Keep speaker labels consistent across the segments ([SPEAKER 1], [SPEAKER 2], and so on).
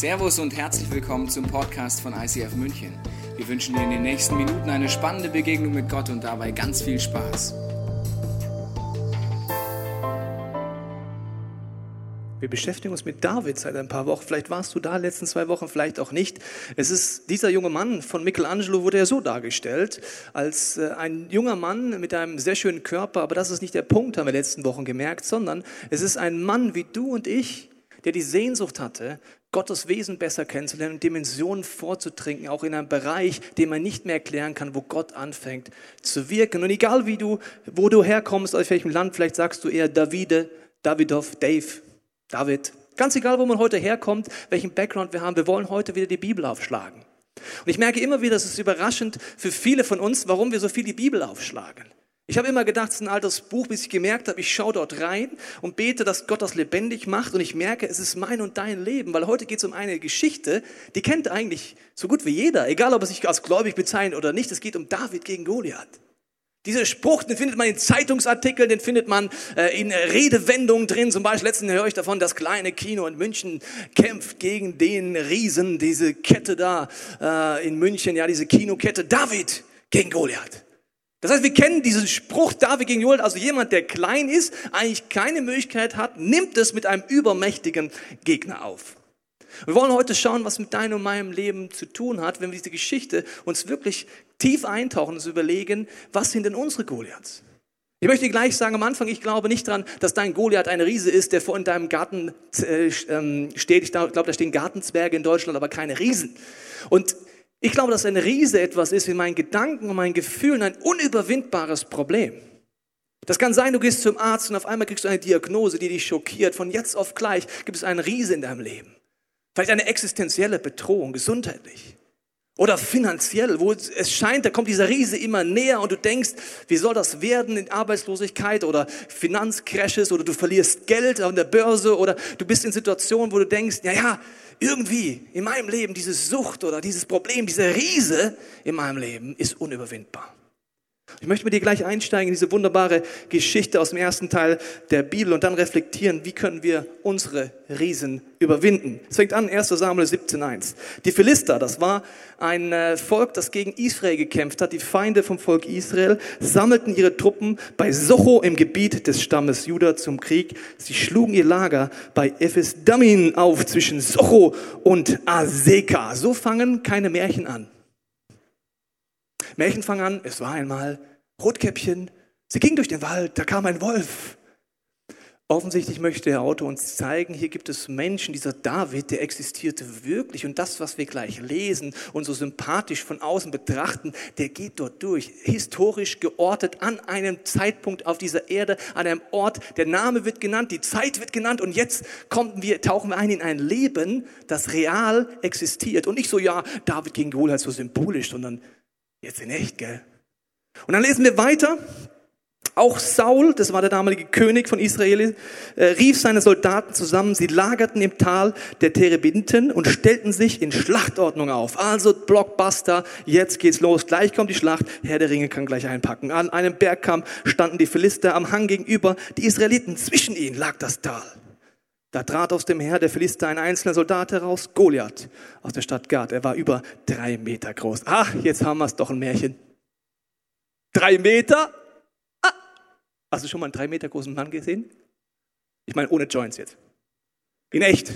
[SPEAKER 1] Servus und herzlich willkommen zum Podcast von ICF München. Wir wünschen dir in den nächsten Minuten eine spannende Begegnung mit Gott und dabei ganz viel Spaß.
[SPEAKER 2] Wir beschäftigen uns mit David seit ein paar Wochen. Vielleicht warst du da letzten zwei Wochen, vielleicht auch nicht. Es ist dieser junge Mann von Michelangelo wurde er so dargestellt als äh, ein junger Mann mit einem sehr schönen Körper. Aber das ist nicht der Punkt, haben wir letzten Wochen gemerkt, sondern es ist ein Mann wie du und ich, der die Sehnsucht hatte, Gottes Wesen besser kennenzulernen und Dimensionen vorzutrinken, auch in einem Bereich, den man nicht mehr erklären kann, wo Gott anfängt zu wirken. Und egal wie du, wo du herkommst, aus welchem Land, vielleicht sagst du eher Davide, Davidov, Dave, David. Ganz egal, wo man heute herkommt, welchen Background wir haben, wir wollen heute wieder die Bibel aufschlagen. Und ich merke immer wieder, es ist überraschend für viele von uns, warum wir so viel die Bibel aufschlagen. Ich habe immer gedacht, es ist ein altes Buch, bis ich gemerkt habe, ich schaue dort rein und bete, dass Gott das lebendig macht und ich merke, es ist mein und dein Leben, weil heute geht es um eine Geschichte, die kennt eigentlich so gut wie jeder, egal ob er sich als gläubig bezeichnet oder nicht, es geht um David gegen Goliath. Dieser Spruch, den findet man in Zeitungsartikeln, den findet man äh, in Redewendungen drin. Zum Beispiel letztens höre ich davon, das kleine Kino in München kämpft gegen den Riesen, diese Kette da äh, in München, ja, diese Kinokette David gegen Goliath. Das heißt, wir kennen diesen Spruch David gegen Goliath, also jemand, der klein ist, eigentlich keine Möglichkeit hat, nimmt es mit einem übermächtigen Gegner auf. Wir wollen heute schauen, was mit deinem und meinem Leben zu tun hat, wenn wir diese Geschichte uns wirklich tief eintauchen und überlegen, was sind denn unsere Goliaths? Ich möchte gleich sagen am Anfang, ich glaube nicht dran, dass dein Goliath ein Riese ist, der vor in deinem Garten äh, ähm, steht. Ich glaube, da stehen Gartenzwerge in Deutschland, aber keine Riesen. Und ich glaube, dass ein Riese etwas ist in meinen Gedanken und meinen Gefühlen ein unüberwindbares Problem. Das kann sein, du gehst zum Arzt und auf einmal kriegst du eine Diagnose, die dich schockiert. Von jetzt auf gleich gibt es einen Riese in deinem Leben. Vielleicht eine existenzielle Bedrohung, gesundheitlich. Oder finanziell, wo es scheint, da kommt dieser Riese immer näher und du denkst, wie soll das werden in Arbeitslosigkeit oder Finanzcrashes oder du verlierst Geld an der Börse oder du bist in Situationen, wo du denkst, ja, ja, irgendwie in meinem Leben diese Sucht oder dieses Problem, dieser Riese in meinem Leben ist unüberwindbar. Ich möchte mit dir gleich einsteigen in diese wunderbare Geschichte aus dem ersten Teil der Bibel und dann reflektieren, wie können wir unsere Riesen überwinden. Es fängt an, 1 Samuel 17.1. Die Philister, das war ein äh, Volk, das gegen Israel gekämpft hat. Die Feinde vom Volk Israel sammelten ihre Truppen bei Socho im Gebiet des Stammes Juda zum Krieg. Sie schlugen ihr Lager bei Ephes Damin auf zwischen Socho und Azeka. So fangen keine Märchen an. Märchen fangen an, es war einmal Rotkäppchen, sie ging durch den Wald, da kam ein Wolf. Offensichtlich möchte der Autor uns zeigen, hier gibt es Menschen, dieser David, der existierte wirklich. Und das, was wir gleich lesen und so sympathisch von außen betrachten, der geht dort durch. Historisch geortet an einem Zeitpunkt auf dieser Erde, an einem Ort. Der Name wird genannt, die Zeit wird genannt. Und jetzt kommen wir, tauchen wir ein in ein Leben, das real existiert. Und nicht so, ja, David gegen Goliath so symbolisch, sondern Jetzt in echt, gell? Und dann lesen wir weiter. Auch Saul, das war der damalige König von Israel, äh, rief seine Soldaten zusammen. Sie lagerten im Tal der Terebinten und stellten sich in Schlachtordnung auf. Also Blockbuster, jetzt geht's los. Gleich kommt die Schlacht. Herr der Ringe kann gleich einpacken. An einem Bergkamm standen die Philister am Hang gegenüber. Die Israeliten, zwischen ihnen lag das Tal. Da trat aus dem Heer der Philister ein einzelner Soldat heraus, Goliath, aus der Stadt Gad. Er war über drei Meter groß. Ach, jetzt haben wir es doch ein Märchen. Drei Meter? Ah. Hast du schon mal einen drei Meter großen Mann gesehen? Ich meine, ohne Joints jetzt. In echt.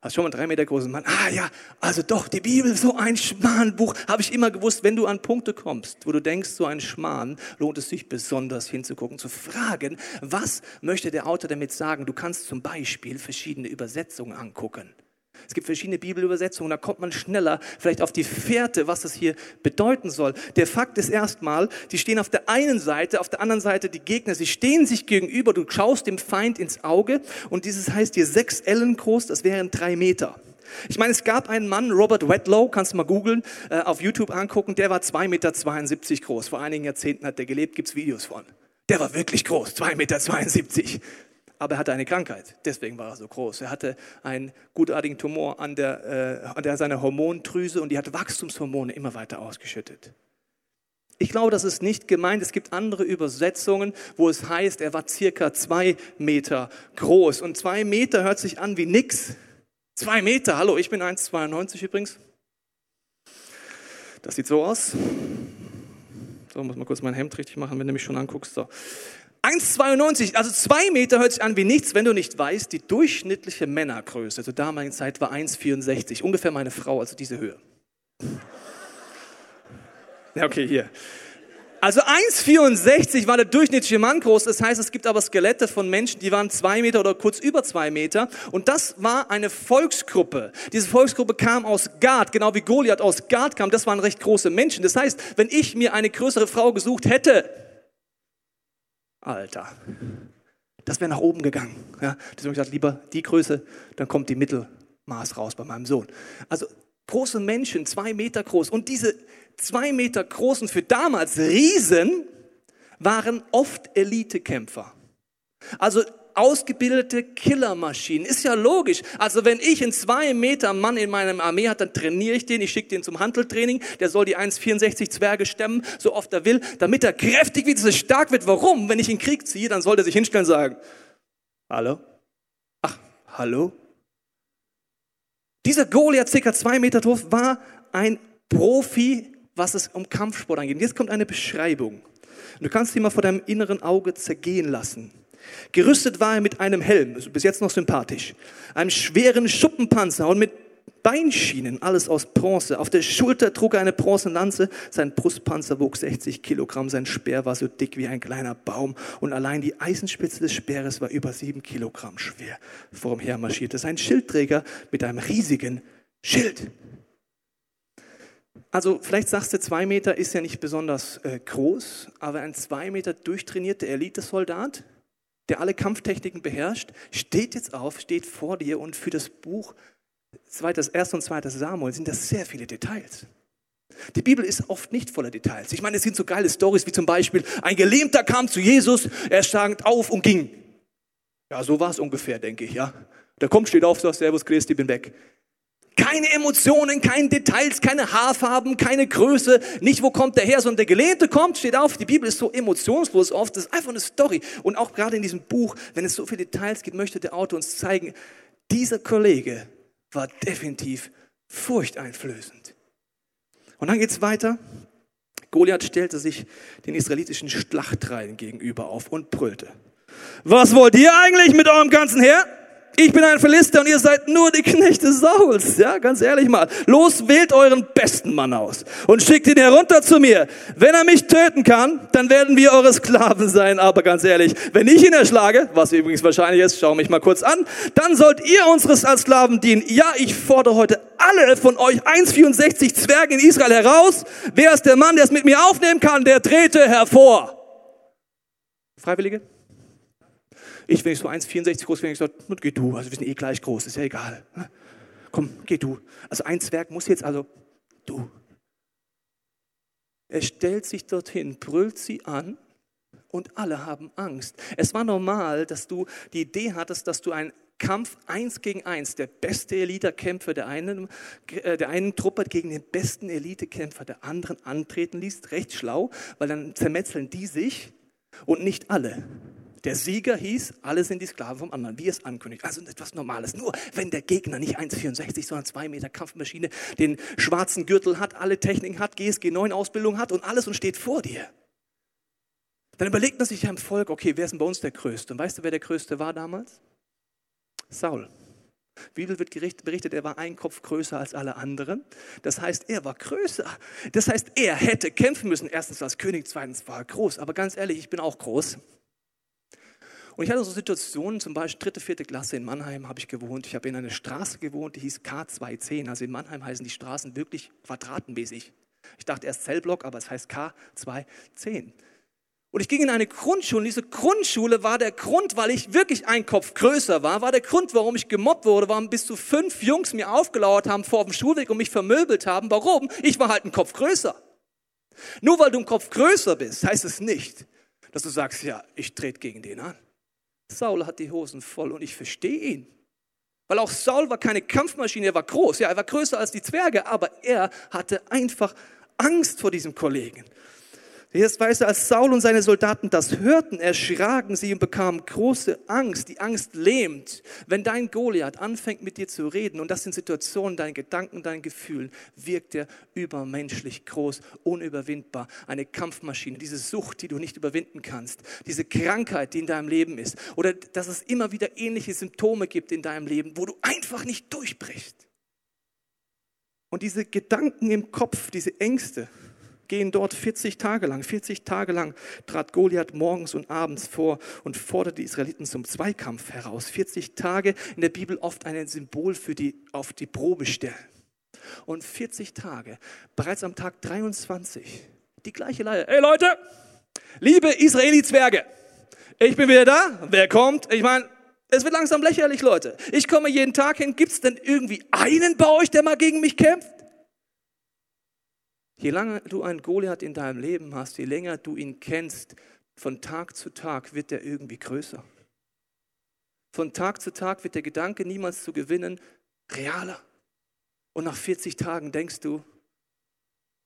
[SPEAKER 2] Hast schon mal drei Meter großen Mann? Ah ja, also doch, die Bibel, so ein Schmarrnbuch. Habe ich immer gewusst, wenn du an Punkte kommst, wo du denkst, so ein Schmarrn, lohnt es sich besonders hinzugucken, zu fragen, was möchte der Autor damit sagen? Du kannst zum Beispiel verschiedene Übersetzungen angucken. Es gibt verschiedene Bibelübersetzungen, da kommt man schneller vielleicht auf die Fährte, was das hier bedeuten soll. Der Fakt ist erstmal, die stehen auf der einen Seite, auf der anderen Seite die Gegner. Sie stehen sich gegenüber, du schaust dem Feind ins Auge und dieses heißt hier sechs Ellen groß, das wären drei Meter. Ich meine, es gab einen Mann, Robert Wedlow, kannst du mal googeln, äh, auf YouTube angucken, der war 2,72 Meter groß. Vor einigen Jahrzehnten hat der gelebt, gibt's Videos von. Der war wirklich groß, 2,72 Meter aber er hatte eine Krankheit. Deswegen war er so groß. Er hatte einen gutartigen Tumor an der, äh, an der seiner Hormondrüse und die hat Wachstumshormone immer weiter ausgeschüttet. Ich glaube, das ist nicht gemeint. Es gibt andere Übersetzungen, wo es heißt, er war circa zwei Meter groß. Und zwei Meter hört sich an wie nix. Zwei Meter, hallo, ich bin 1,92 übrigens. Das sieht so aus. So, muss mal kurz mein Hemd richtig machen, wenn du mich schon anguckst. So. 1,92, also zwei Meter hört sich an wie nichts, wenn du nicht weißt, die durchschnittliche Männergröße zur damaligen Zeit war 1,64, ungefähr meine Frau, also diese Höhe. Ja, okay, hier. Also 1,64 war der durchschnittliche Mann groß. Das heißt, es gibt aber Skelette von Menschen, die waren zwei Meter oder kurz über zwei Meter. Und das war eine Volksgruppe. Diese Volksgruppe kam aus Gad, genau wie Goliath aus Gad kam. Das waren recht große Menschen. Das heißt, wenn ich mir eine größere Frau gesucht hätte, Alter, das wäre nach oben gegangen. Ja, deswegen habe ich gesagt, lieber die Größe, dann kommt die Mittelmaß raus bei meinem Sohn. Also große Menschen, zwei Meter groß. Und diese zwei Meter großen, für damals Riesen, waren oft Elitekämpfer. Also ausgebildete Killermaschinen. Ist ja logisch. Also wenn ich einen zwei Meter Mann in meinem Armee hat, dann trainiere ich den, ich schicke den zum Handeltraining, der soll die 1,64 Zwerge stemmen, so oft er will, damit er kräftig dass er stark wird. Warum? Wenn ich in Krieg ziehe, dann soll er sich hinstellen und sagen, hallo? Ach, hallo? Dieser Goliath, circa zwei Meter hoch, war ein Profi, was es um Kampfsport angeht. Jetzt kommt eine Beschreibung. Du kannst sie mal vor deinem inneren Auge zergehen lassen. Gerüstet war er mit einem Helm, also bis jetzt noch sympathisch, einem schweren Schuppenpanzer und mit Beinschienen, alles aus Bronze. Auf der Schulter trug er eine Bronzenlanze, sein Brustpanzer wog 60 Kilogramm, sein Speer war so dick wie ein kleiner Baum und allein die Eisenspitze des Speeres war über sieben Kilogramm schwer. Vor ihm her marschierte sein Schildträger mit einem riesigen Schild. Also vielleicht sagst du, zwei Meter ist ja nicht besonders äh, groß, aber ein zwei Meter durchtrainierter Elitesoldat, der alle Kampftechniken beherrscht, steht jetzt auf, steht vor dir und für das Buch zweites, erst und zweites Samuel sind das sehr viele Details. Die Bibel ist oft nicht voller Details. Ich meine, es sind so geile Stories wie zum Beispiel, ein Gelähmter kam zu Jesus, er stand auf und ging. Ja, so war es ungefähr, denke ich, ja. Der kommt, steht auf, sagt Servus Christi, bin weg. Keine Emotionen, keine Details, keine Haarfarben, keine Größe, nicht wo kommt der her, sondern der Gelähmte kommt, steht auf. Die Bibel ist so emotionslos oft, das ist einfach eine Story. Und auch gerade in diesem Buch, wenn es so viele Details gibt, möchte der Autor uns zeigen, dieser Kollege war definitiv furchteinflößend. Und dann geht es weiter. Goliath stellte sich den israelitischen Schlachtreihen gegenüber auf und brüllte. Was wollt ihr eigentlich mit eurem ganzen Heer? Ich bin ein Philister und ihr seid nur die Knechte Sauls. Ja, ganz ehrlich mal. Los, wählt euren besten Mann aus und schickt ihn herunter zu mir. Wenn er mich töten kann, dann werden wir eure Sklaven sein. Aber ganz ehrlich, wenn ich ihn erschlage, was übrigens wahrscheinlich ist, schau mich mal kurz an, dann sollt ihr unseres als Sklaven dienen. Ja, ich fordere heute alle von euch 1,64 Zwerge in Israel heraus. Wer ist der Mann, der es mit mir aufnehmen kann? Der trete hervor. Freiwillige? Ich, wenn ich so 1,64 groß bin, ich gesagt, geh du, also wir sind eh gleich groß, ist ja egal. Komm, geh du. Also ein Zwerg muss jetzt, also du. Er stellt sich dorthin, brüllt sie an und alle haben Angst. Es war normal, dass du die Idee hattest, dass du einen Kampf eins gegen eins, der beste Elitekämpfer der einen, äh, der einen Truppe gegen den besten Elitekämpfer der anderen antreten ließ. Recht schlau, weil dann zermetzeln die sich und nicht alle. Der Sieger hieß, alle sind die Sklaven vom anderen, wie es ankündigt. Also etwas Normales. Nur wenn der Gegner nicht 1,64, sondern 2 Meter Kampfmaschine, den schwarzen Gürtel hat, alle Techniken hat, GSG 9 Ausbildung hat und alles und steht vor dir. Dann überlegt man sich ja im Volk, okay, wer ist denn bei uns der Größte? Und weißt du, wer der Größte war damals? Saul. Bibel wird berichtet, er war ein Kopf größer als alle anderen. Das heißt, er war größer. Das heißt, er hätte kämpfen müssen. Erstens als König, zweitens war er groß. Aber ganz ehrlich, ich bin auch groß. Und ich hatte so Situationen, zum Beispiel dritte, vierte Klasse in Mannheim habe ich gewohnt. Ich habe in einer Straße gewohnt, die hieß K210. Also in Mannheim heißen die Straßen wirklich quadratenmäßig. Ich dachte erst Zellblock, aber es heißt K210. Und ich ging in eine Grundschule. Und diese Grundschule war der Grund, weil ich wirklich ein Kopf größer war, war der Grund, warum ich gemobbt wurde, warum bis zu fünf Jungs mir aufgelauert haben vor dem Schulweg und mich vermöbelt haben. Warum? Ich war halt ein Kopf größer. Nur weil du ein Kopf größer bist, heißt es nicht, dass du sagst, ja, ich trete gegen den an. Saul hat die Hosen voll und ich verstehe ihn. Weil auch Saul war keine Kampfmaschine, er war groß, ja, er war größer als die Zwerge, aber er hatte einfach Angst vor diesem Kollegen. Jetzt weißt du, als Saul und seine Soldaten das hörten, erschraken sie und bekamen große Angst. Die Angst lähmt. Wenn dein Goliath anfängt mit dir zu reden und das in Situationen, deinen Gedanken, deinen Gefühlen, wirkt er übermenschlich groß, unüberwindbar. Eine Kampfmaschine, diese Sucht, die du nicht überwinden kannst, diese Krankheit, die in deinem Leben ist oder dass es immer wieder ähnliche Symptome gibt in deinem Leben, wo du einfach nicht durchbrichst. Und diese Gedanken im Kopf, diese Ängste, gehen dort 40 Tage lang. 40 Tage lang trat Goliath morgens und abends vor und forderte die Israeliten zum Zweikampf heraus. 40 Tage in der Bibel oft ein Symbol für die auf die Probe stellen. Und 40 Tage, bereits am Tag 23, die gleiche Leier. Hey Leute, liebe Israeli-Zwerge, ich bin wieder da. Wer kommt? Ich meine, es wird langsam lächerlich, Leute. Ich komme jeden Tag hin. Gibt es denn irgendwie einen bei euch, der mal gegen mich kämpft? Je länger du einen Goliath in deinem Leben hast, je länger du ihn kennst, von Tag zu Tag wird er irgendwie größer. Von Tag zu Tag wird der Gedanke, niemals zu gewinnen, realer. Und nach 40 Tagen denkst du,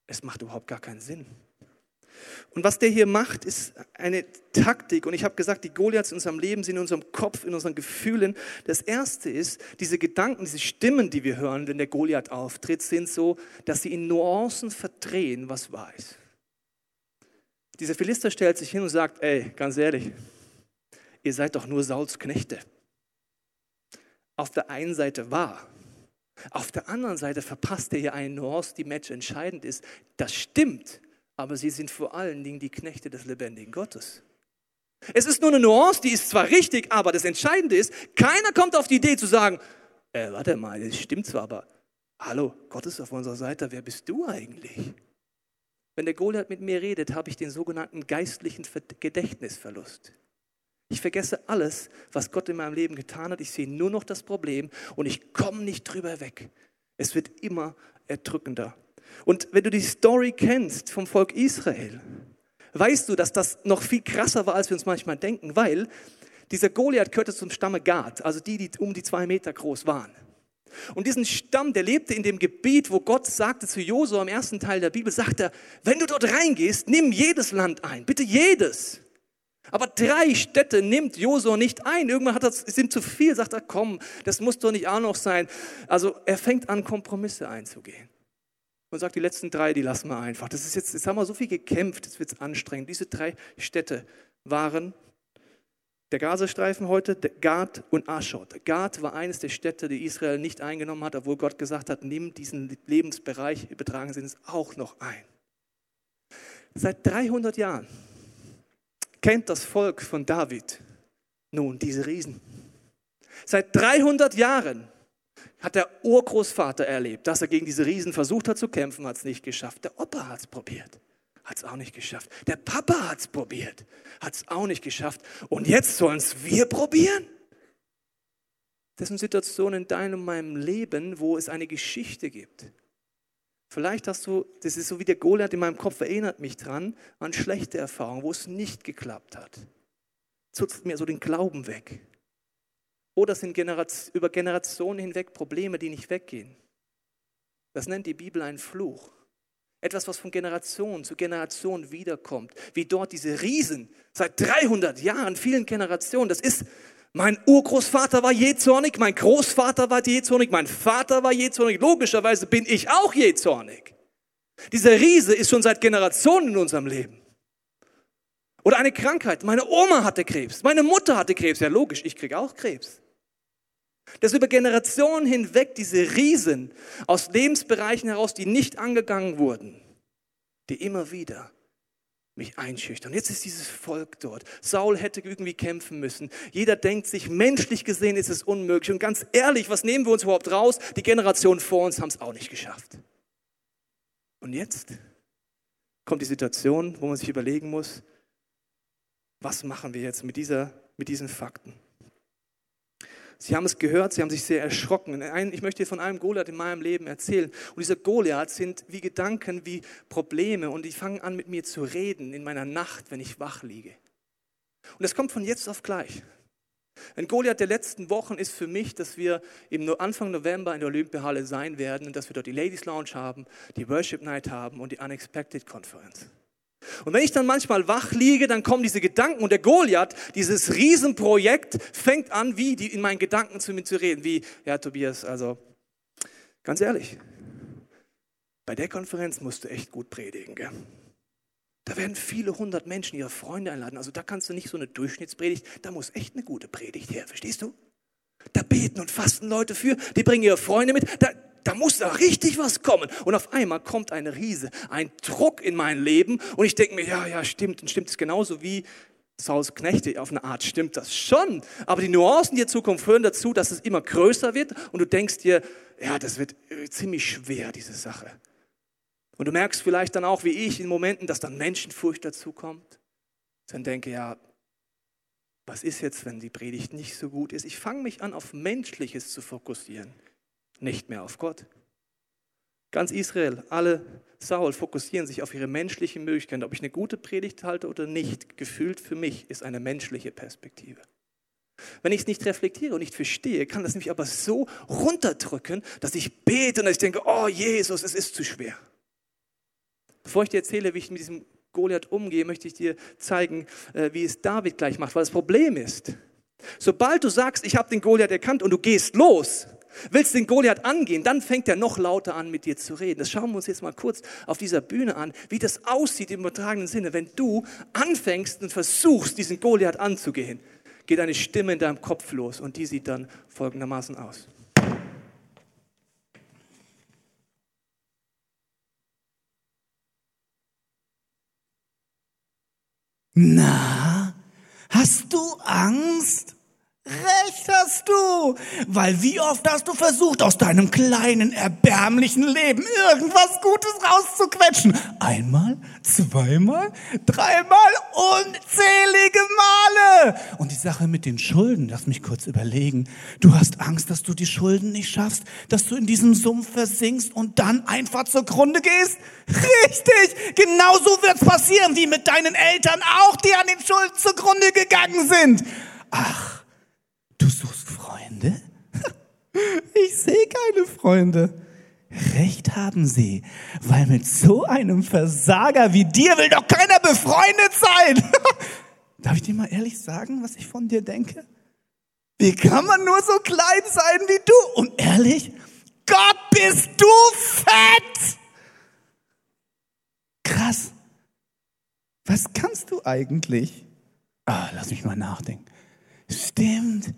[SPEAKER 2] es macht überhaupt gar keinen Sinn. Und was der hier macht, ist eine Taktik. Und ich habe gesagt, die Goliaths in unserem Leben sind in unserem Kopf, in unseren Gefühlen. Das erste ist, diese Gedanken, diese Stimmen, die wir hören, wenn der Goliath auftritt, sind so, dass sie in Nuancen verdrehen, was wahr ist. Dieser Philister stellt sich hin und sagt, ey, ganz ehrlich, ihr seid doch nur Sauls Knechte. Auf der einen Seite wahr, auf der anderen Seite verpasst er hier eine Nuance, die Match entscheidend ist. Das stimmt, aber sie sind vor allen Dingen die Knechte des lebendigen Gottes. Es ist nur eine Nuance, die ist zwar richtig, aber das Entscheidende ist, keiner kommt auf die Idee zu sagen, äh, warte mal, das stimmt zwar, aber hallo, Gott ist auf unserer Seite, wer bist du eigentlich? Wenn der Goliath mit mir redet, habe ich den sogenannten geistlichen Gedächtnisverlust. Ich vergesse alles, was Gott in meinem Leben getan hat. Ich sehe nur noch das Problem und ich komme nicht drüber weg. Es wird immer erdrückender. Und wenn du die Story kennst vom Volk Israel, weißt du, dass das noch viel krasser war, als wir uns manchmal denken, weil dieser Goliath gehörte zum Stamme Gad, also die, die um die zwei Meter groß waren. Und diesen Stamm, der lebte in dem Gebiet, wo Gott sagte zu Josua im ersten Teil der Bibel, sagt er, wenn du dort reingehst, nimm jedes Land ein, bitte jedes. Aber drei Städte nimmt Josua nicht ein. Irgendwann hat er, sind zu viel, sagt er, komm, das muss doch nicht auch noch sein. Also er fängt an, Kompromisse einzugehen und sagt, die letzten drei, die lassen wir einfach. Das ist jetzt, jetzt haben wir so viel gekämpft, jetzt wird es anstrengend. Diese drei Städte waren der Gazastreifen heute, Gad und Aschot. Gad war eines der Städte, die Israel nicht eingenommen hat, obwohl Gott gesagt hat, nimm diesen Lebensbereich, übertragen sind es auch noch ein. Seit 300 Jahren kennt das Volk von David nun diese Riesen. Seit 300 Jahren hat der Urgroßvater erlebt, dass er gegen diese Riesen versucht hat zu kämpfen, hat es nicht geschafft. Der Opa hat es probiert, hat es auch nicht geschafft. Der Papa hat es probiert, hat es auch nicht geschafft. Und jetzt sollen es wir probieren? Das sind Situationen in deinem und meinem Leben, wo es eine Geschichte gibt. Vielleicht hast du, das ist so wie der Goliath in meinem Kopf, erinnert mich dran an schlechte Erfahrungen, wo es nicht geklappt hat. Zutzt mir so den Glauben weg. Oder sind Generation, über Generationen hinweg Probleme, die nicht weggehen. Das nennt die Bibel einen Fluch. Etwas, was von Generation zu Generation wiederkommt. Wie dort diese Riesen seit 300 Jahren, vielen Generationen. Das ist, mein Urgroßvater war jähzornig, mein Großvater war jähzornig, mein Vater war jähzornig. Logischerweise bin ich auch jähzornig. Dieser Riese ist schon seit Generationen in unserem Leben. Oder eine Krankheit. Meine Oma hatte Krebs, meine Mutter hatte Krebs. Ja, logisch, ich kriege auch Krebs. Dass über Generationen hinweg diese Riesen aus Lebensbereichen heraus, die nicht angegangen wurden, die immer wieder mich einschüchtern. Jetzt ist dieses Volk dort. Saul hätte irgendwie kämpfen müssen. Jeder denkt sich, menschlich gesehen ist es unmöglich. Und ganz ehrlich, was nehmen wir uns überhaupt raus? Die Generationen vor uns haben es auch nicht geschafft. Und jetzt kommt die Situation, wo man sich überlegen muss, was machen wir jetzt mit, dieser, mit diesen Fakten? Sie haben es gehört, sie haben sich sehr erschrocken. Ich möchte von einem Goliath in meinem Leben erzählen. Und diese Goliath sind wie Gedanken, wie Probleme. Und die fangen an mit mir zu reden in meiner Nacht, wenn ich wach liege. Und es kommt von jetzt auf gleich. Ein Goliath der letzten Wochen ist für mich, dass wir im Anfang November in der Olympiahalle sein werden und dass wir dort die Ladies Lounge haben, die Worship Night haben und die Unexpected Konferenz. Und wenn ich dann manchmal wach liege, dann kommen diese Gedanken und der Goliath, dieses Riesenprojekt, fängt an, wie die in meinen Gedanken zu mir zu reden, wie, ja Tobias, also ganz ehrlich, bei der Konferenz musst du echt gut predigen. Gell? Da werden viele hundert Menschen ihre Freunde einladen. Also da kannst du nicht so eine Durchschnittspredigt, da muss echt eine gute Predigt her, verstehst du? Da beten und fasten Leute für, die bringen ihre Freunde mit. Da, da muss da richtig was kommen. Und auf einmal kommt ein Riese, ein Druck in mein Leben und ich denke mir, ja, ja, stimmt. Und stimmt es genauso wie Sauls Knechte. Auf eine Art stimmt das schon. Aber die Nuancen der Zukunft führen dazu, dass es immer größer wird und du denkst dir, ja, das wird äh, ziemlich schwer, diese Sache. Und du merkst vielleicht dann auch, wie ich in Momenten, dass dann Menschenfurcht dazukommt. Dann denke, ja, was ist jetzt, wenn die Predigt nicht so gut ist? Ich fange mich an, auf Menschliches zu fokussieren nicht mehr auf Gott. Ganz Israel, alle Saul fokussieren sich auf ihre menschlichen Möglichkeiten. Ob ich eine gute Predigt halte oder nicht, gefühlt für mich ist eine menschliche Perspektive. Wenn ich es nicht reflektiere und nicht verstehe, kann das mich aber so runterdrücken, dass ich bete und ich denke, oh Jesus, es ist zu schwer. Bevor ich dir erzähle, wie ich mit diesem Goliath umgehe, möchte ich dir zeigen, äh, wie es David gleich macht. Weil das Problem ist, sobald du sagst, ich habe den Goliath erkannt und du gehst los, Willst den Goliath angehen, dann fängt er noch lauter an, mit dir zu reden. Das schauen wir uns jetzt mal kurz auf dieser Bühne an, wie das aussieht im übertragenen Sinne, wenn du anfängst und versuchst, diesen Goliath anzugehen. Geht eine Stimme in deinem Kopf los und die sieht dann folgendermaßen aus.
[SPEAKER 3] Na, hast du Angst? Recht hast du, weil wie oft hast du versucht, aus deinem kleinen, erbärmlichen Leben irgendwas Gutes rauszuquetschen? Einmal, zweimal, dreimal, unzählige Male. Und die Sache mit den Schulden, lass mich kurz überlegen. Du hast Angst, dass du die Schulden nicht schaffst, dass du in diesem Sumpf versinkst und dann einfach zugrunde gehst? Richtig, genauso wird's passieren, wie mit deinen Eltern auch, die an den Schulden zugrunde gegangen sind. Ach? Ich sehe keine Freunde. Recht haben Sie, weil mit so einem Versager wie dir will doch keiner befreundet sein. Darf ich dir mal ehrlich sagen, was ich von dir denke? Wie kann man nur so klein sein wie du? Und ehrlich, Gott, bist du fett! Krass. Was kannst du eigentlich? Ah, lass mich mal nachdenken. Stimmt,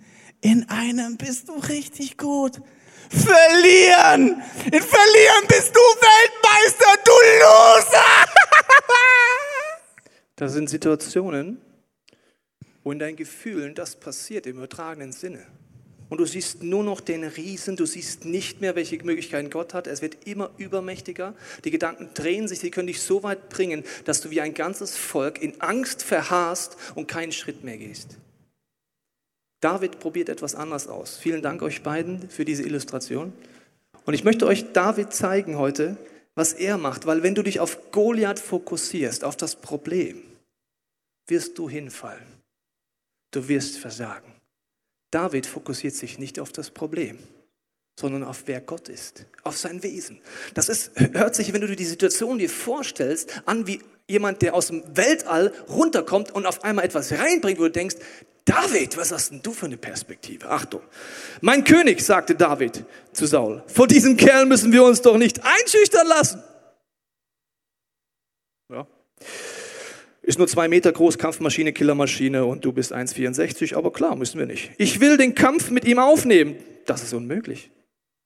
[SPEAKER 3] in einem bist du richtig gut. Verlieren! In Verlieren bist du Weltmeister, du Loser!
[SPEAKER 2] das sind Situationen, wo in deinen Gefühlen das passiert im übertragenen Sinne. Und du siehst nur noch den Riesen, du siehst nicht mehr, welche Möglichkeiten Gott hat. Es wird immer übermächtiger. Die Gedanken drehen sich, sie können dich so weit bringen, dass du wie ein ganzes Volk in Angst verharrst und keinen Schritt mehr gehst. David probiert etwas anders aus. Vielen Dank euch beiden für diese Illustration. Und ich möchte euch David zeigen heute, was er macht, weil wenn du dich auf Goliath fokussierst, auf das Problem, wirst du hinfallen. Du wirst versagen. David fokussiert sich nicht auf das Problem, sondern auf wer Gott ist, auf sein Wesen. Das ist, hört sich, wenn du dir die Situation dir vorstellst, an wie jemand, der aus dem Weltall runterkommt und auf einmal etwas reinbringt, wo du denkst, David, was hast denn du für eine Perspektive? Achtung. Mein König, sagte David zu Saul, vor diesem Kerl müssen wir uns doch nicht einschüchtern lassen. Ja. Ist nur zwei Meter groß, Kampfmaschine, Killermaschine und du bist 1,64, aber klar, müssen wir nicht. Ich will den Kampf mit ihm aufnehmen. Das ist unmöglich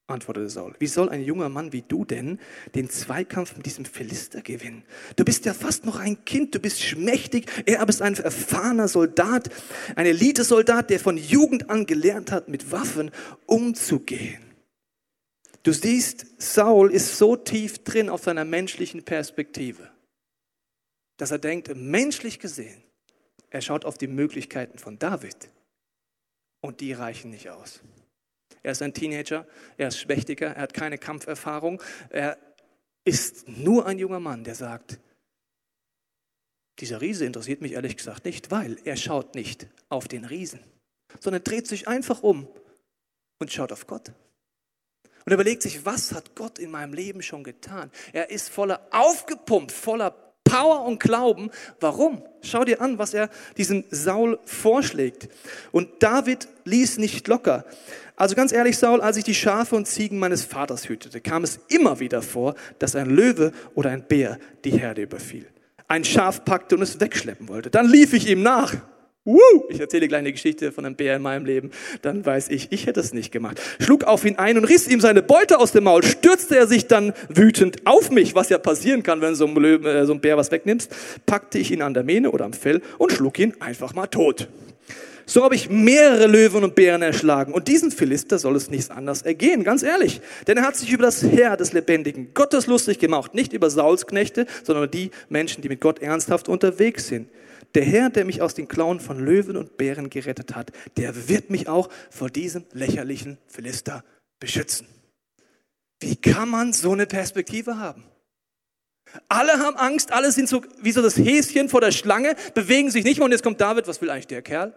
[SPEAKER 2] antwortete Saul. Wie soll ein junger Mann wie du denn den Zweikampf mit diesem Philister gewinnen? Du bist ja fast noch ein Kind, du bist schmächtig, er aber ist ein erfahrener Soldat, ein Elitesoldat, der von Jugend an gelernt hat, mit Waffen umzugehen. Du siehst, Saul ist so tief drin auf seiner menschlichen Perspektive, dass er denkt, menschlich gesehen, er schaut auf die Möglichkeiten von David und die reichen nicht aus. Er ist ein Teenager, er ist schwächtiger, er hat keine Kampferfahrung. Er ist nur ein junger Mann, der sagt, dieser Riese interessiert mich ehrlich gesagt nicht, weil er schaut nicht auf den Riesen, sondern dreht sich einfach um und schaut auf Gott. Und überlegt sich, was hat Gott in meinem Leben schon getan? Er ist voller aufgepumpt, voller Power und Glauben. Warum? Schau dir an, was er diesem Saul vorschlägt. Und David ließ nicht locker. Also ganz ehrlich, Saul, als ich die Schafe und Ziegen meines Vaters hütete, kam es immer wieder vor, dass ein Löwe oder ein Bär die Herde überfiel. Ein Schaf packte und es wegschleppen wollte. Dann lief ich ihm nach. Woo! Ich erzähle gleich eine Geschichte von einem Bär in meinem Leben. Dann weiß ich, ich hätte es nicht gemacht. Schlug auf ihn ein und riss ihm seine Beute aus dem Maul. Stürzte er sich dann wütend auf mich, was ja passieren kann, wenn so ein, Löwen, äh, so ein Bär was wegnimmst. Packte ich ihn an der Mähne oder am Fell und schlug ihn einfach mal tot. So habe ich mehrere Löwen und Bären erschlagen. Und diesem Philister soll es nichts anders ergehen, ganz ehrlich. Denn er hat sich über das Heer des Lebendigen Gottes lustig gemacht. Nicht über Sauls Knechte, sondern über die Menschen, die mit Gott ernsthaft unterwegs sind. Der Herr, der mich aus den Klauen von Löwen und Bären gerettet hat, der wird mich auch vor diesem lächerlichen Philister beschützen. Wie kann man so eine Perspektive haben? Alle haben Angst, alle sind so wie so das Häschen vor der Schlange, bewegen sich nicht mehr und jetzt kommt David, was will eigentlich der Kerl?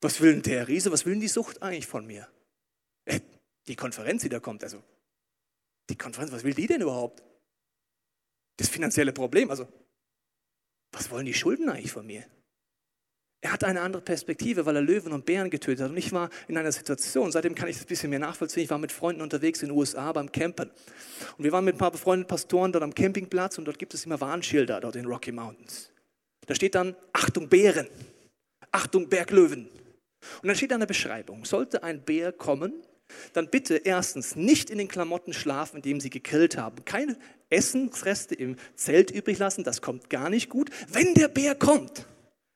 [SPEAKER 2] Was will denn der Riese? Was will denn die Sucht eigentlich von mir? Äh, die Konferenz, die da kommt, also die Konferenz, was will die denn überhaupt? Das finanzielle Problem, also was wollen die Schulden eigentlich von mir? Er hat eine andere Perspektive, weil er Löwen und Bären getötet hat. Und ich war in einer Situation, seitdem kann ich das ein bisschen mehr nachvollziehen. Ich war mit Freunden unterwegs in den USA beim Campen. Und wir waren mit ein paar befreundeten Pastoren dort am Campingplatz und dort gibt es immer Warnschilder, dort in Rocky Mountains. Da steht dann, Achtung Bären, Achtung Berglöwen. Und dann steht da eine Beschreibung. Sollte ein Bär kommen, dann bitte erstens nicht in den Klamotten schlafen, in denen Sie gegrillt haben. Keine Essensreste im Zelt übrig lassen, das kommt gar nicht gut. Wenn der Bär kommt,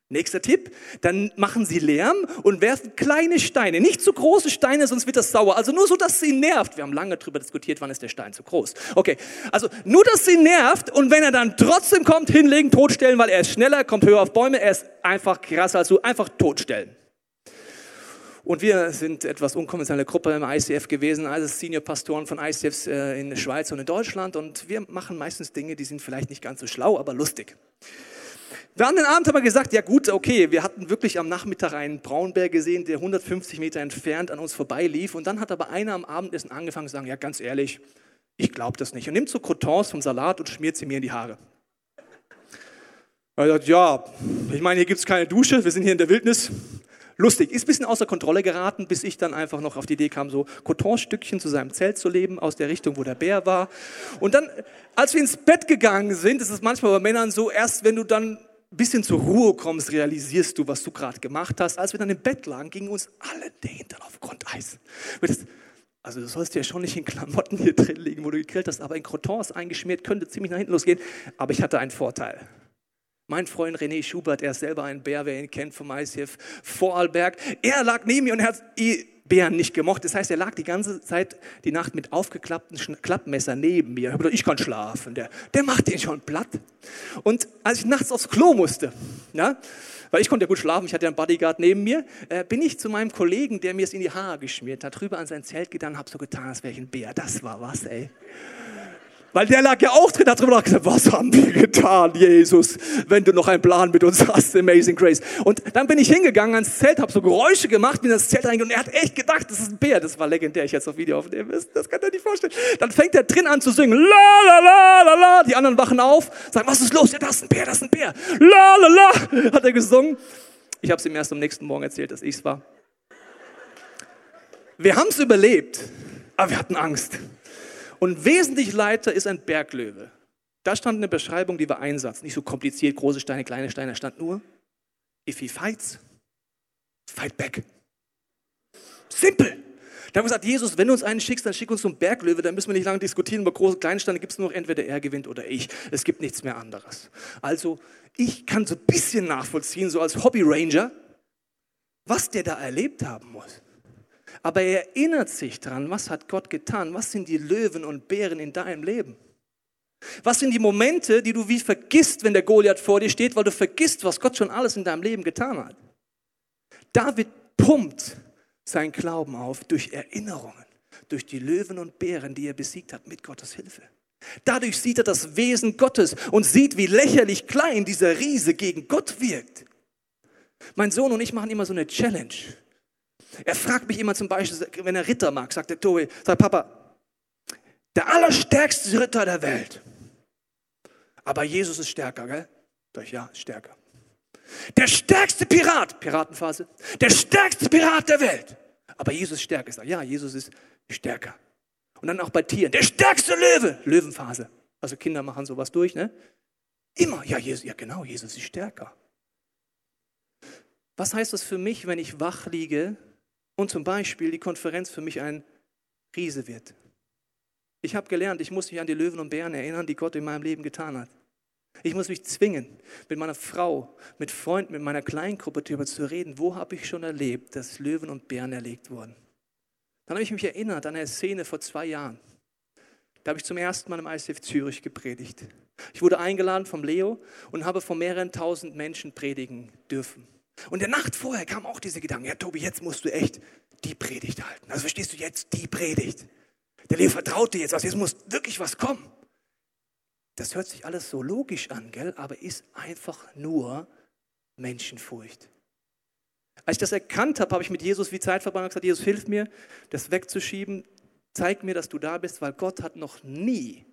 [SPEAKER 2] nächster Tipp, dann machen Sie Lärm und werfen kleine Steine, nicht zu große Steine, sonst wird das sauer. Also nur so, dass sie nervt. Wir haben lange darüber diskutiert, wann ist der Stein zu groß. Okay, also nur, dass sie nervt und wenn er dann trotzdem kommt, hinlegen, totstellen, weil er ist schneller, kommt höher auf Bäume, er ist einfach krasser als du, einfach totstellen. Und wir sind etwas unkonventionelle Gruppe im ICF gewesen, also Senior-Pastoren von ICFs äh, in der Schweiz und in Deutschland. Und wir machen meistens Dinge, die sind vielleicht nicht ganz so schlau, aber lustig. Wir haben den Abend aber gesagt, ja gut, okay, wir hatten wirklich am Nachmittag einen Braunbär gesehen, der 150 Meter entfernt an uns vorbeilief. Und dann hat aber einer am Abendessen angefangen zu sagen, ja ganz ehrlich, ich glaube das nicht. Und nimmt so Crotons vom Salat und schmiert sie mir in die Haare. Er sagt, ja, ich meine, hier gibt es keine Dusche, wir sind hier in der Wildnis lustig. Ist ein bisschen außer Kontrolle geraten, bis ich dann einfach noch auf die Idee kam, so Cotonstückchen zu seinem Zelt zu leben, aus der Richtung, wo der Bär war. Und dann, als wir ins Bett gegangen sind, ist es manchmal bei Männern so, erst wenn du dann ein bisschen zur Ruhe kommst, realisierst du, was du gerade gemacht hast. Als wir dann im Bett lagen, gingen uns alle der Hintern auf Grundeis. Also du sollst ja schon nicht in Klamotten hier drin liegen, wo du gegrillt hast, aber in Crotons eingeschmiert, könnte ziemlich nach hinten losgehen. Aber ich hatte einen Vorteil. Mein Freund René Schubert, er ist selber ein Bär, wer ihn kennt vom ICF Vorarlberg. Er lag neben mir und hat Bären nicht gemocht. Das heißt, er lag die ganze Zeit die Nacht mit aufgeklappten Klappmesser neben mir. Ich kann schlafen. Der, der macht den schon platt. Und als ich nachts aufs Klo musste, ja, weil ich konnte ja gut schlafen, ich hatte ja einen Bodyguard neben mir, äh, bin ich zu meinem Kollegen, der mir es in die Haare geschmiert hat, rüber an sein Zelt gegangen, habe so getan, als wäre ich ein Bär. Das war was, ey. Weil der lag ja auch drin, hat drüber nachgedacht, was haben wir getan, Jesus, wenn du noch einen Plan mit uns hast, Amazing Grace. Und dann bin ich hingegangen ans Zelt, habe so Geräusche gemacht, bin ins Zelt reingegangen und er hat echt gedacht, das ist ein Bär. Das war legendär, ich jetzt auf Video aufnehmen müssen, das kann er nicht vorstellen. Dann fängt er drin an zu singen, la la la la la, die anderen wachen auf, sagen, was ist los? Ja, das ist ein Bär, das ist ein Bär. La la la, hat er gesungen. Ich habe es ihm erst am nächsten Morgen erzählt, dass ich es war. Wir haben es überlebt, aber wir hatten Angst. Und wesentlich leiter ist ein Berglöwe. Da stand eine Beschreibung, die war Einsatz. Nicht so kompliziert, große Steine, kleine Steine. Da stand nur, if he fights, fight back. Simpel. Da haben wir gesagt, Jesus, wenn du uns einen schickst, dann schick uns einen Berglöwe, dann müssen wir nicht lange diskutieren über große, kleine Steine, gibt es nur noch entweder er gewinnt oder ich. Es gibt nichts mehr anderes. Also, ich kann so ein bisschen nachvollziehen, so als Hobby-Ranger, was der da erlebt haben muss. Aber er erinnert sich daran, was hat Gott getan? Was sind die Löwen und Bären in deinem Leben? Was sind die Momente, die du wie vergisst, wenn der Goliath vor dir steht, weil du vergisst, was Gott schon alles in deinem Leben getan hat? David pumpt seinen Glauben auf durch Erinnerungen, durch die Löwen und Bären, die er besiegt hat mit Gottes Hilfe. Dadurch sieht er das Wesen Gottes und sieht, wie lächerlich klein dieser Riese gegen Gott wirkt. Mein Sohn und ich machen immer so eine Challenge. Er fragt mich immer zum Beispiel, wenn er Ritter mag, sagt der Tobi, sagt Papa, der allerstärkste Ritter der Welt. Aber Jesus ist stärker, gell? Sag ich, ja, stärker. Der stärkste Pirat, Piratenphase, der stärkste Pirat der Welt. Aber Jesus ist stärker. Sage, ja, Jesus ist stärker. Und dann auch bei Tieren, der stärkste Löwe, Löwenphase. Also Kinder machen sowas durch, ne? Immer, ja, Jesus, ja genau, Jesus ist stärker. Was heißt das für mich, wenn ich wach liege und zum Beispiel die Konferenz für mich ein Riese wird? Ich habe gelernt, ich muss mich an die Löwen und Bären erinnern, die Gott in meinem Leben getan hat. Ich muss mich zwingen, mit meiner Frau, mit Freunden, mit meiner Kleingruppe darüber zu reden, wo habe ich schon erlebt, dass Löwen und Bären erlegt wurden. Dann habe ich mich erinnert an eine Szene vor zwei Jahren. Da habe ich zum ersten Mal im ICF Zürich gepredigt. Ich wurde eingeladen vom Leo und habe vor mehreren tausend Menschen predigen dürfen. Und der Nacht vorher kam auch diese Gedanke, ja Tobi, jetzt musst du echt die Predigt halten. Also verstehst du jetzt die Predigt. Der Leo vertraut dir jetzt was, jetzt muss wirklich was kommen. Das hört sich alles so logisch an, gell? aber ist einfach nur Menschenfurcht. Als ich das erkannt habe, habe ich mit Jesus wie Zeit verbracht und gesagt, Jesus, hilf mir, das wegzuschieben. Zeig mir, dass du da bist, weil Gott hat noch nie,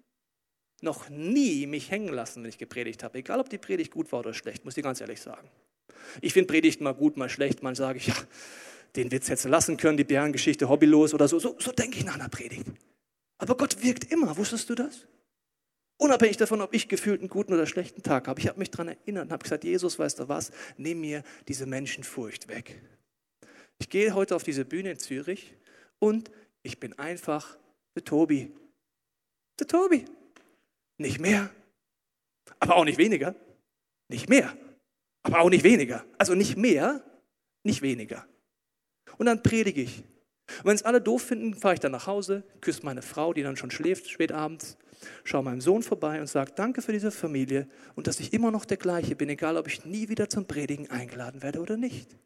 [SPEAKER 2] noch nie mich hängen lassen, wenn ich gepredigt habe. Egal, ob die Predigt gut war oder schlecht, muss ich ganz ehrlich sagen. Ich finde Predigten mal gut, mal schlecht. Mal sage ich, ja, den Witz hätte lassen können, die Bärengeschichte hobbylos oder so. So, so denke ich nach einer Predigt. Aber Gott wirkt immer. Wusstest du das? Unabhängig davon, ob ich gefühlt einen guten oder schlechten Tag habe. Ich habe mich daran erinnert und habe gesagt, Jesus, weißt du was, nimm mir diese Menschenfurcht weg. Ich gehe heute auf diese Bühne in Zürich und ich bin einfach der Tobi. Der Tobi. Nicht mehr, aber auch nicht weniger. Nicht mehr, aber auch nicht weniger. Also nicht mehr, nicht weniger. Und dann predige ich. Und wenn es alle doof finden, fahre ich dann nach Hause, küsse meine Frau, die dann schon schläft, spät abends, schaue meinem Sohn vorbei und sage, danke für diese Familie und dass ich immer noch der gleiche bin, egal ob ich nie wieder zum Predigen eingeladen werde oder nicht.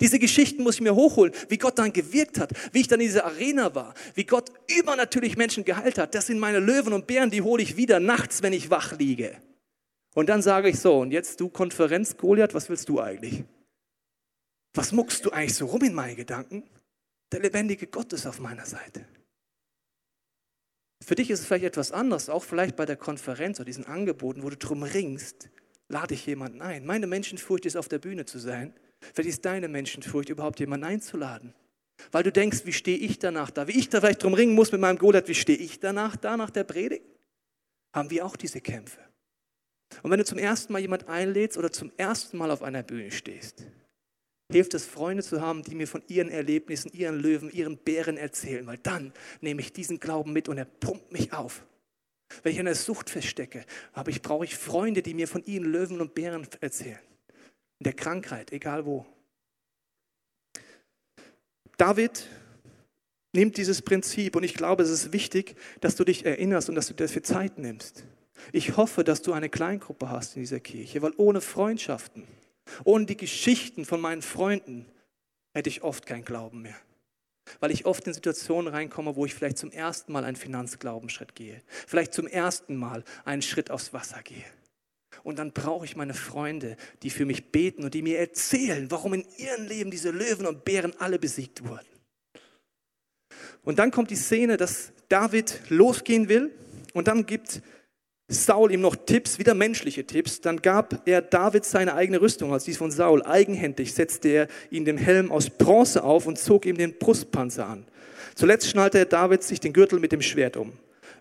[SPEAKER 2] Diese Geschichten muss ich mir hochholen, wie Gott dann gewirkt hat, wie ich dann in dieser Arena war, wie Gott übernatürlich Menschen geheilt hat. Das sind meine Löwen und Bären, die hole ich wieder nachts, wenn ich wach liege. Und dann sage ich so, und jetzt du Konferenz Goliath, was willst du eigentlich? Was muckst du eigentlich so rum in meinen Gedanken? Der lebendige Gott ist auf meiner Seite. Für dich ist es vielleicht etwas anderes, auch vielleicht bei der Konferenz oder diesen Angeboten, wo du drum ringst, lade ich jemanden ein. Meine Menschenfurcht ist, auf der Bühne zu sein. Vielleicht ist deine Menschenfurcht, überhaupt jemanden einzuladen. Weil du denkst, wie stehe ich danach da? Wie ich da vielleicht drum ringen muss mit meinem Goliath, wie stehe ich danach da, nach der Predigt? Haben wir auch diese Kämpfe. Und wenn du zum ersten Mal jemand einlädst oder zum ersten Mal auf einer Bühne stehst, hilft es, Freunde zu haben, die mir von ihren Erlebnissen, ihren Löwen, ihren Bären erzählen, weil dann nehme ich diesen Glauben mit und er pumpt mich auf. Wenn ich in der Sucht feststecke, habe ich, brauche ich Freunde, die mir von ihren Löwen und Bären erzählen. In der Krankheit, egal wo. David nimmt dieses Prinzip und ich glaube, es ist wichtig, dass du dich erinnerst und dass du dafür Zeit nimmst. Ich hoffe, dass du eine Kleingruppe hast in dieser Kirche, weil ohne Freundschaften, ohne die Geschichten von meinen Freunden hätte ich oft keinen Glauben mehr. Weil ich oft in Situationen reinkomme, wo ich vielleicht zum ersten Mal einen Finanzglaubensschritt gehe, vielleicht zum ersten Mal einen Schritt aufs Wasser gehe. Und dann brauche ich meine Freunde, die für mich beten und die mir erzählen, warum in ihrem Leben diese Löwen und Bären alle besiegt wurden. Und dann kommt die Szene, dass David losgehen will und dann gibt Saul ihm noch Tipps, wieder menschliche Tipps. Dann gab er David seine eigene Rüstung als dies von Saul. Eigenhändig setzte er ihm den Helm aus Bronze auf und zog ihm den Brustpanzer an. Zuletzt schnallte er David sich den Gürtel mit dem Schwert um.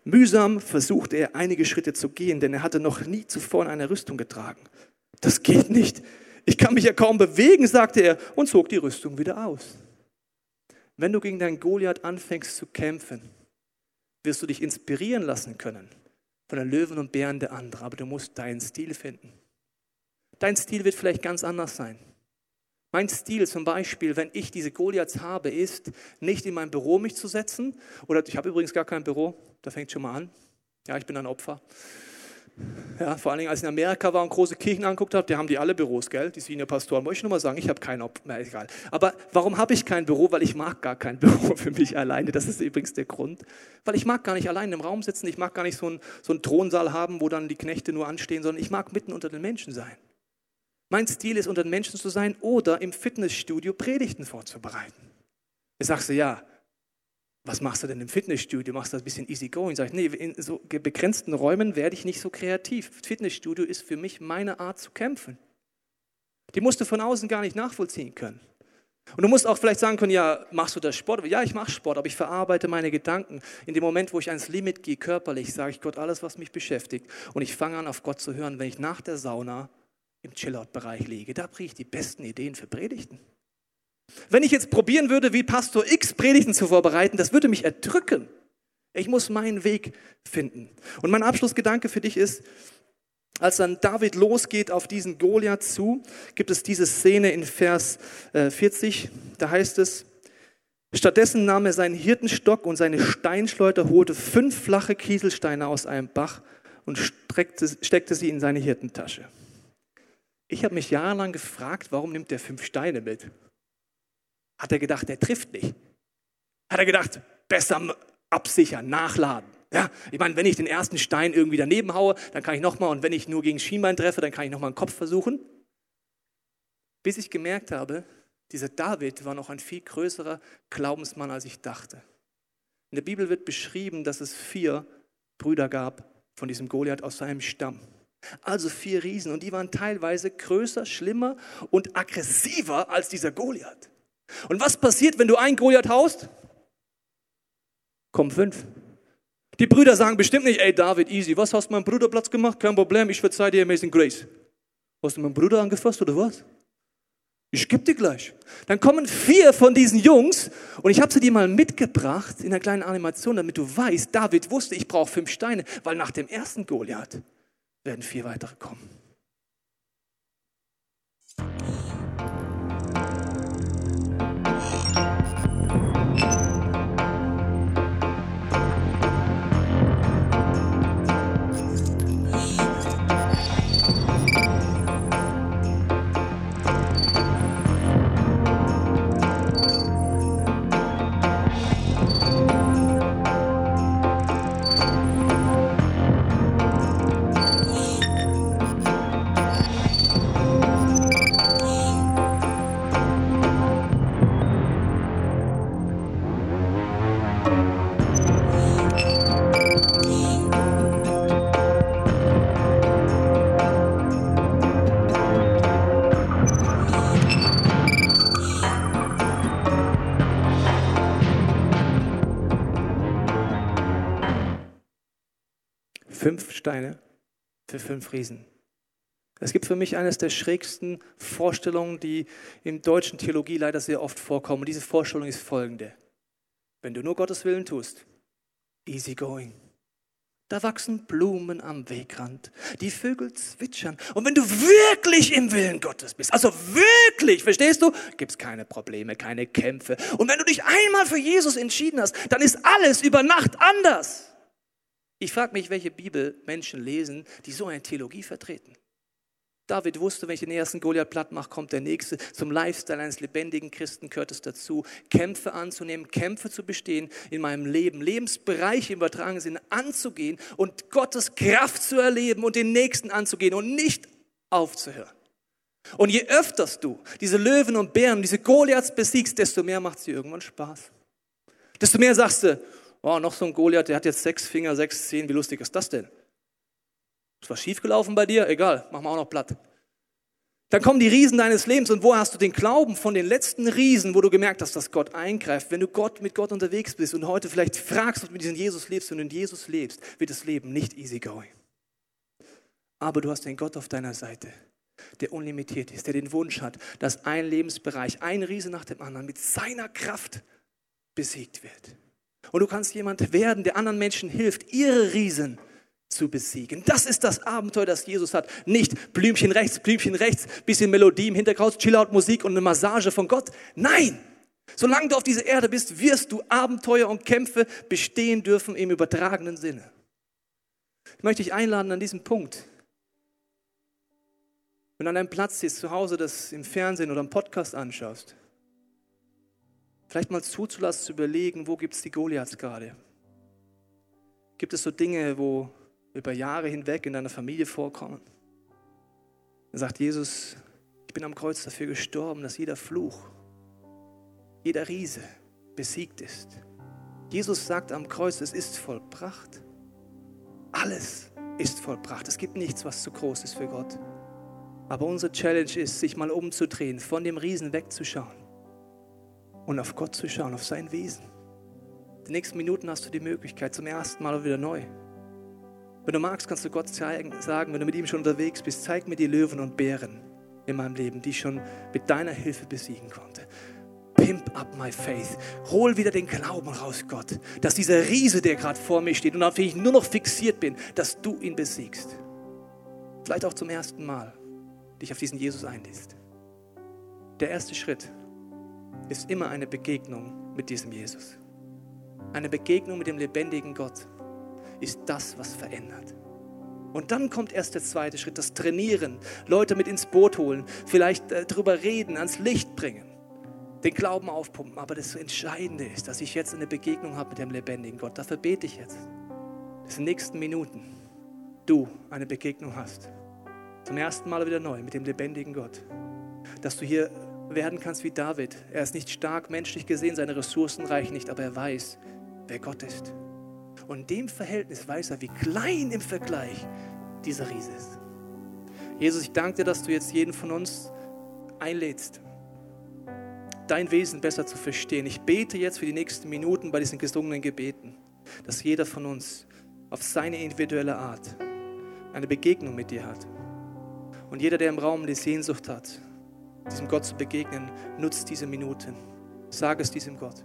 [SPEAKER 2] Mühsam versuchte er einige Schritte zu gehen, denn er hatte noch nie zuvor eine Rüstung getragen. Das geht nicht. Ich kann mich ja kaum bewegen, sagte er und zog die Rüstung wieder aus. Wenn du gegen deinen Goliath anfängst zu kämpfen, wirst du dich inspirieren lassen können von den Löwen und Bären der anderen, aber du musst deinen Stil finden. Dein Stil wird vielleicht ganz anders sein. Mein Stil zum Beispiel, wenn ich diese Goliaths habe, ist, nicht in mein Büro mich zu setzen, oder ich habe übrigens gar kein Büro, da fängt schon mal an. Ja, ich bin ein Opfer. Ja, vor allen Dingen, als ich in Amerika war und große Kirchen angeguckt habe, die haben die alle Büros, gell? Die Senior-Pastoren. Wollte ich nur mal sagen, ich habe kein na egal. Aber warum habe ich kein Büro? Weil ich mag gar kein Büro für mich alleine. Das ist übrigens der Grund. Weil ich mag gar nicht allein im Raum sitzen. Ich mag gar nicht so einen, so einen Thronsaal haben, wo dann die Knechte nur anstehen, sondern ich mag mitten unter den Menschen sein. Mein Stil ist, unter den Menschen zu sein oder im Fitnessstudio Predigten vorzubereiten. Ich sagst du, ja, was machst du denn im Fitnessstudio? Machst du das ein bisschen easy going? Sag ich, nee, in so begrenzten Räumen werde ich nicht so kreativ. Fitnessstudio ist für mich meine Art zu kämpfen. Die musst du von außen gar nicht nachvollziehen können. Und du musst auch vielleicht sagen können, ja, machst du das Sport? Ja, ich mache Sport, aber ich verarbeite meine Gedanken. In dem Moment, wo ich ans Limit gehe, körperlich, sage ich Gott alles, was mich beschäftigt. Und ich fange an, auf Gott zu hören, wenn ich nach der Sauna im Chillout-Bereich liege. Da bringe ich die besten Ideen für Predigten. Wenn ich jetzt probieren würde, wie Pastor X Predigten zu vorbereiten, das würde mich erdrücken. Ich muss meinen Weg finden. Und mein Abschlussgedanke für dich ist, als dann David losgeht auf diesen Goliath zu, gibt es diese Szene in Vers 40, äh, da heißt es, stattdessen nahm er seinen Hirtenstock und seine Steinschleuder, holte fünf flache Kieselsteine aus einem Bach und streckte, steckte sie in seine Hirtentasche. Ich habe mich jahrelang gefragt, warum nimmt er fünf Steine mit? Hat er gedacht, der trifft nicht? Hat er gedacht, besser absichern, nachladen? Ja, ich meine, wenn ich den ersten Stein irgendwie daneben haue, dann kann ich nochmal, und wenn ich nur gegen Schienbein treffe, dann kann ich nochmal einen Kopf versuchen. Bis ich gemerkt habe, dieser David war noch ein viel größerer Glaubensmann, als ich dachte. In der Bibel wird beschrieben, dass es vier Brüder gab von diesem Goliath aus seinem Stamm. Also vier Riesen und die waren teilweise größer, schlimmer und aggressiver als dieser Goliath. Und was passiert, wenn du einen Goliath haust? Kommen fünf. Die Brüder sagen bestimmt nicht, ey David, easy, was hast du meinem Bruder Platz gemacht? Kein Problem, ich verzeih dir Amazing Grace. Hast du meinen Bruder angefasst oder was? Ich geb dir gleich. Dann kommen vier von diesen Jungs und ich habe sie dir mal mitgebracht in einer kleinen Animation, damit du weißt, David wusste, ich brauche fünf Steine, weil nach dem ersten Goliath werden vier weitere kommen. Steine für fünf Riesen. Es gibt für mich eines der schrägsten Vorstellungen, die in deutschen Theologie leider sehr oft vorkommen. Und diese Vorstellung ist folgende. Wenn du nur Gottes Willen tust, easy going. Da wachsen Blumen am Wegrand, die Vögel zwitschern. Und wenn du wirklich im Willen Gottes bist, also wirklich, verstehst du, gibt es keine Probleme, keine Kämpfe. Und wenn du dich einmal für Jesus entschieden hast, dann ist alles über Nacht anders. Ich frage mich, welche Bibel Menschen lesen, die so eine Theologie vertreten. David wusste, wenn ich den ersten Goliath platt mache, kommt der nächste. Zum Lifestyle eines lebendigen Christen gehört es dazu, Kämpfe anzunehmen, Kämpfe zu bestehen in meinem Leben, Lebensbereiche im übertragenen Sinne anzugehen und Gottes Kraft zu erleben und den nächsten anzugehen und nicht aufzuhören. Und je öfters du diese Löwen und Bären, diese Goliaths besiegst, desto mehr macht sie irgendwann Spaß. Desto mehr sagst du, oh, noch so ein Goliath, der hat jetzt sechs Finger, sechs Zehen, wie lustig ist das denn? Ist was schiefgelaufen bei dir? Egal, machen wir auch noch platt. Dann kommen die Riesen deines Lebens und wo hast du den Glauben von den letzten Riesen, wo du gemerkt hast, dass Gott eingreift? Wenn du Gott mit Gott unterwegs bist und heute vielleicht fragst, ob du mit diesem Jesus lebst und in Jesus lebst, wird das Leben nicht easy going. Aber du hast den Gott auf deiner Seite, der unlimitiert ist, der den Wunsch hat, dass ein Lebensbereich, ein Riese nach dem anderen mit seiner Kraft besiegt wird. Und du kannst jemand werden, der anderen Menschen hilft, ihre Riesen zu besiegen. Das ist das Abenteuer, das Jesus hat. Nicht Blümchen rechts, Blümchen rechts, bisschen Melodie im Hintergrund, Chillout-Musik und eine Massage von Gott. Nein! Solange du auf dieser Erde bist, wirst du Abenteuer und Kämpfe bestehen dürfen im übertragenen Sinne. Ich möchte dich einladen an diesem Punkt. Wenn du an deinem Platz sitzt, zu Hause das im Fernsehen oder im Podcast anschaust, vielleicht mal zuzulassen, zu überlegen, wo gibt es die Goliaths gerade? Gibt es so Dinge, wo über Jahre hinweg in deiner Familie vorkommen? Dann sagt Jesus, ich bin am Kreuz dafür gestorben, dass jeder Fluch, jeder Riese besiegt ist. Jesus sagt am Kreuz, es ist vollbracht. Alles ist vollbracht. Es gibt nichts, was zu groß ist für Gott. Aber unsere Challenge ist, sich mal umzudrehen, von dem Riesen wegzuschauen und auf Gott zu schauen, auf sein Wesen. Die nächsten Minuten hast du die Möglichkeit, zum ersten Mal wieder neu. Wenn du magst, kannst du Gott zeigen, sagen, wenn du mit ihm schon unterwegs bist, zeig mir die Löwen und Bären in meinem Leben, die ich schon mit deiner Hilfe besiegen konnte. Pimp up my faith. Hol wieder den Glauben raus, Gott, dass dieser Riese, der gerade vor mir steht und auf den ich nur noch fixiert bin, dass du ihn besiegst. Vielleicht auch zum ersten Mal dich auf diesen Jesus einlässt. Der erste Schritt ist immer eine Begegnung mit diesem Jesus. Eine Begegnung mit dem lebendigen Gott ist das, was verändert. Und dann kommt erst der zweite Schritt, das Trainieren, Leute mit ins Boot holen, vielleicht äh, darüber reden, ans Licht bringen, den Glauben aufpumpen. Aber das Entscheidende ist, dass ich jetzt eine Begegnung habe mit dem lebendigen Gott. Dafür bete ich jetzt, dass in den nächsten Minuten du eine Begegnung hast. Zum ersten Mal wieder neu mit dem lebendigen Gott. Dass du hier werden kannst wie David. Er ist nicht stark menschlich gesehen, seine Ressourcen reichen nicht, aber er weiß, wer Gott ist. Und in dem Verhältnis weiß er, wie klein im Vergleich dieser Riese ist. Jesus, ich danke dir, dass du jetzt jeden von uns einlädst, dein Wesen besser zu verstehen. Ich bete jetzt für die nächsten Minuten bei diesen gesungenen Gebeten, dass jeder von uns auf seine individuelle Art eine Begegnung mit dir hat. Und jeder, der im Raum die Sehnsucht hat, diesem Gott zu begegnen, nutzt diese Minuten. Sag es diesem Gott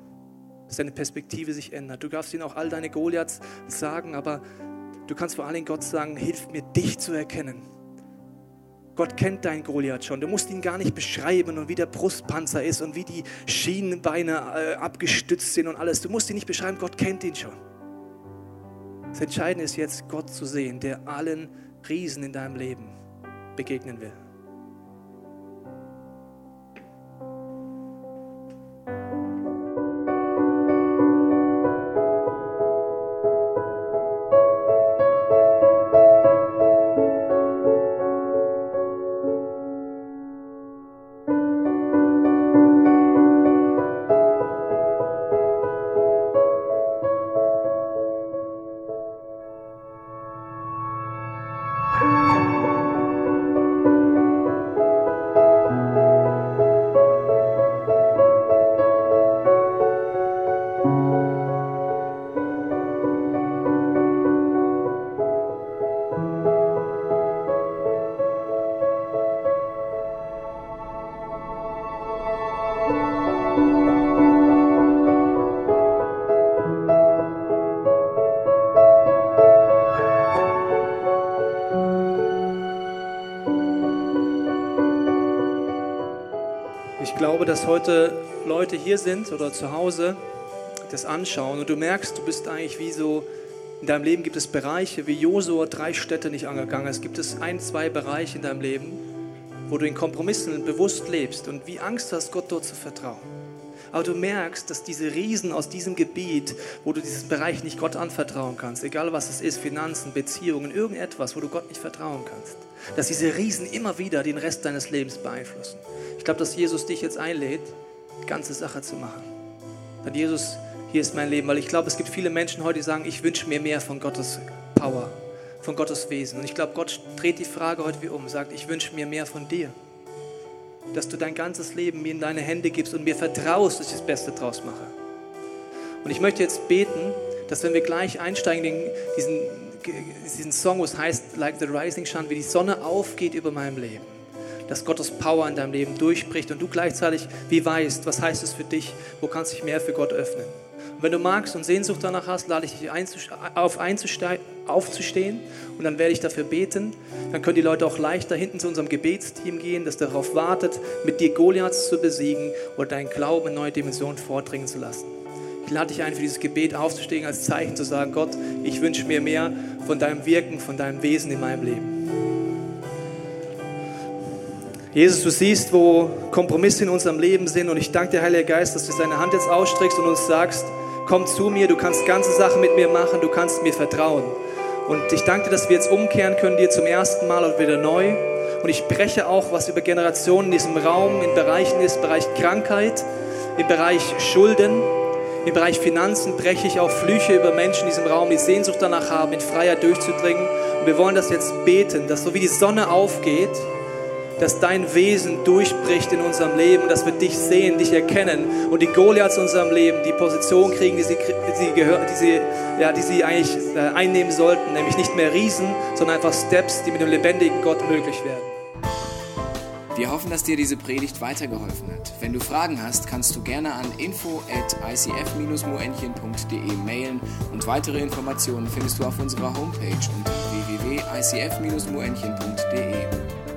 [SPEAKER 2] dass deine Perspektive sich ändert. Du darfst ihm auch all deine Goliaths sagen, aber du kannst vor allem Gott sagen, hilf mir, dich zu erkennen. Gott kennt deinen Goliath schon. Du musst ihn gar nicht beschreiben und wie der Brustpanzer ist und wie die Schienenbeine äh, abgestützt sind und alles. Du musst ihn nicht beschreiben, Gott kennt ihn schon. Das Entscheidende ist jetzt, Gott zu sehen, der allen Riesen in deinem Leben begegnen will. Heute Leute hier sind oder zu Hause das anschauen und du merkst, du bist eigentlich wie so, in deinem Leben gibt es Bereiche, wie Josua drei Städte nicht angegangen ist, gibt es ein, zwei Bereiche in deinem Leben, wo du in Kompromissen bewusst lebst und wie Angst hast, Gott dort zu vertrauen. Aber du merkst, dass diese Riesen aus diesem Gebiet, wo du diesen Bereich nicht Gott anvertrauen kannst, egal was es ist, Finanzen, Beziehungen, irgendetwas, wo du Gott nicht vertrauen kannst, dass diese Riesen immer wieder den Rest deines Lebens beeinflussen. Ich glaube, dass Jesus dich jetzt einlädt, die ganze Sache zu machen. Dann Jesus, hier ist mein Leben, weil ich glaube, es gibt viele Menschen heute, die sagen, ich wünsche mir mehr von Gottes Power, von Gottes Wesen. Und ich glaube, Gott dreht die Frage heute wie um, sagt, ich wünsche mir mehr von dir. Dass du dein ganzes Leben mir in deine Hände gibst und mir vertraust, dass ich das Beste draus mache. Und ich möchte jetzt beten, dass wenn wir gleich einsteigen, in diesen, diesen Song, wo es heißt, Like the Rising Sun, wie die Sonne aufgeht über meinem Leben dass Gottes Power in deinem Leben durchbricht und du gleichzeitig wie weißt, was heißt es für dich, wo kannst du dich mehr für Gott öffnen. Und wenn du magst und Sehnsucht danach hast, lade ich dich auf aufzustehen und dann werde ich dafür beten. Dann können die Leute auch leicht da hinten zu unserem Gebetsteam gehen, das darauf wartet, mit dir Goliaths zu besiegen oder deinen Glauben in neue Dimensionen vordringen zu lassen. Ich lade dich ein, für dieses Gebet aufzustehen, als Zeichen zu sagen, Gott, ich wünsche mir mehr von deinem Wirken, von deinem Wesen in meinem Leben. Jesus, du siehst, wo Kompromisse in unserem Leben sind und ich danke dir, Heiliger Geist, dass du deine Hand jetzt ausstreckst und uns sagst, komm zu mir, du kannst ganze Sachen mit mir machen, du kannst mir vertrauen. Und ich danke dir, dass wir jetzt umkehren können, dir zum ersten Mal und wieder neu. Und ich breche auch, was über Generationen in diesem Raum, in Bereichen ist, Bereich Krankheit, im Bereich Schulden, Im Bereich Finanzen breche ich auch Flüche über Menschen in diesem Raum, die Sehnsucht danach haben, in Freiheit durchzudringen. Und wir wollen das jetzt beten, dass so wie die Sonne aufgeht, dass dein Wesen durchbricht in unserem Leben, dass wir dich sehen, dich erkennen und die Goliaths in unserem Leben die Position kriegen, die sie, die die sie, ja, die sie eigentlich äh, einnehmen sollten, nämlich nicht mehr Riesen, sondern einfach Steps, die mit dem lebendigen Gott möglich werden.
[SPEAKER 1] Wir hoffen, dass dir diese Predigt weitergeholfen hat. Wenn du Fragen hast, kannst du gerne an info at icf-moenchen.de mailen und weitere Informationen findest du auf unserer Homepage unter www.icf-moenchen.de.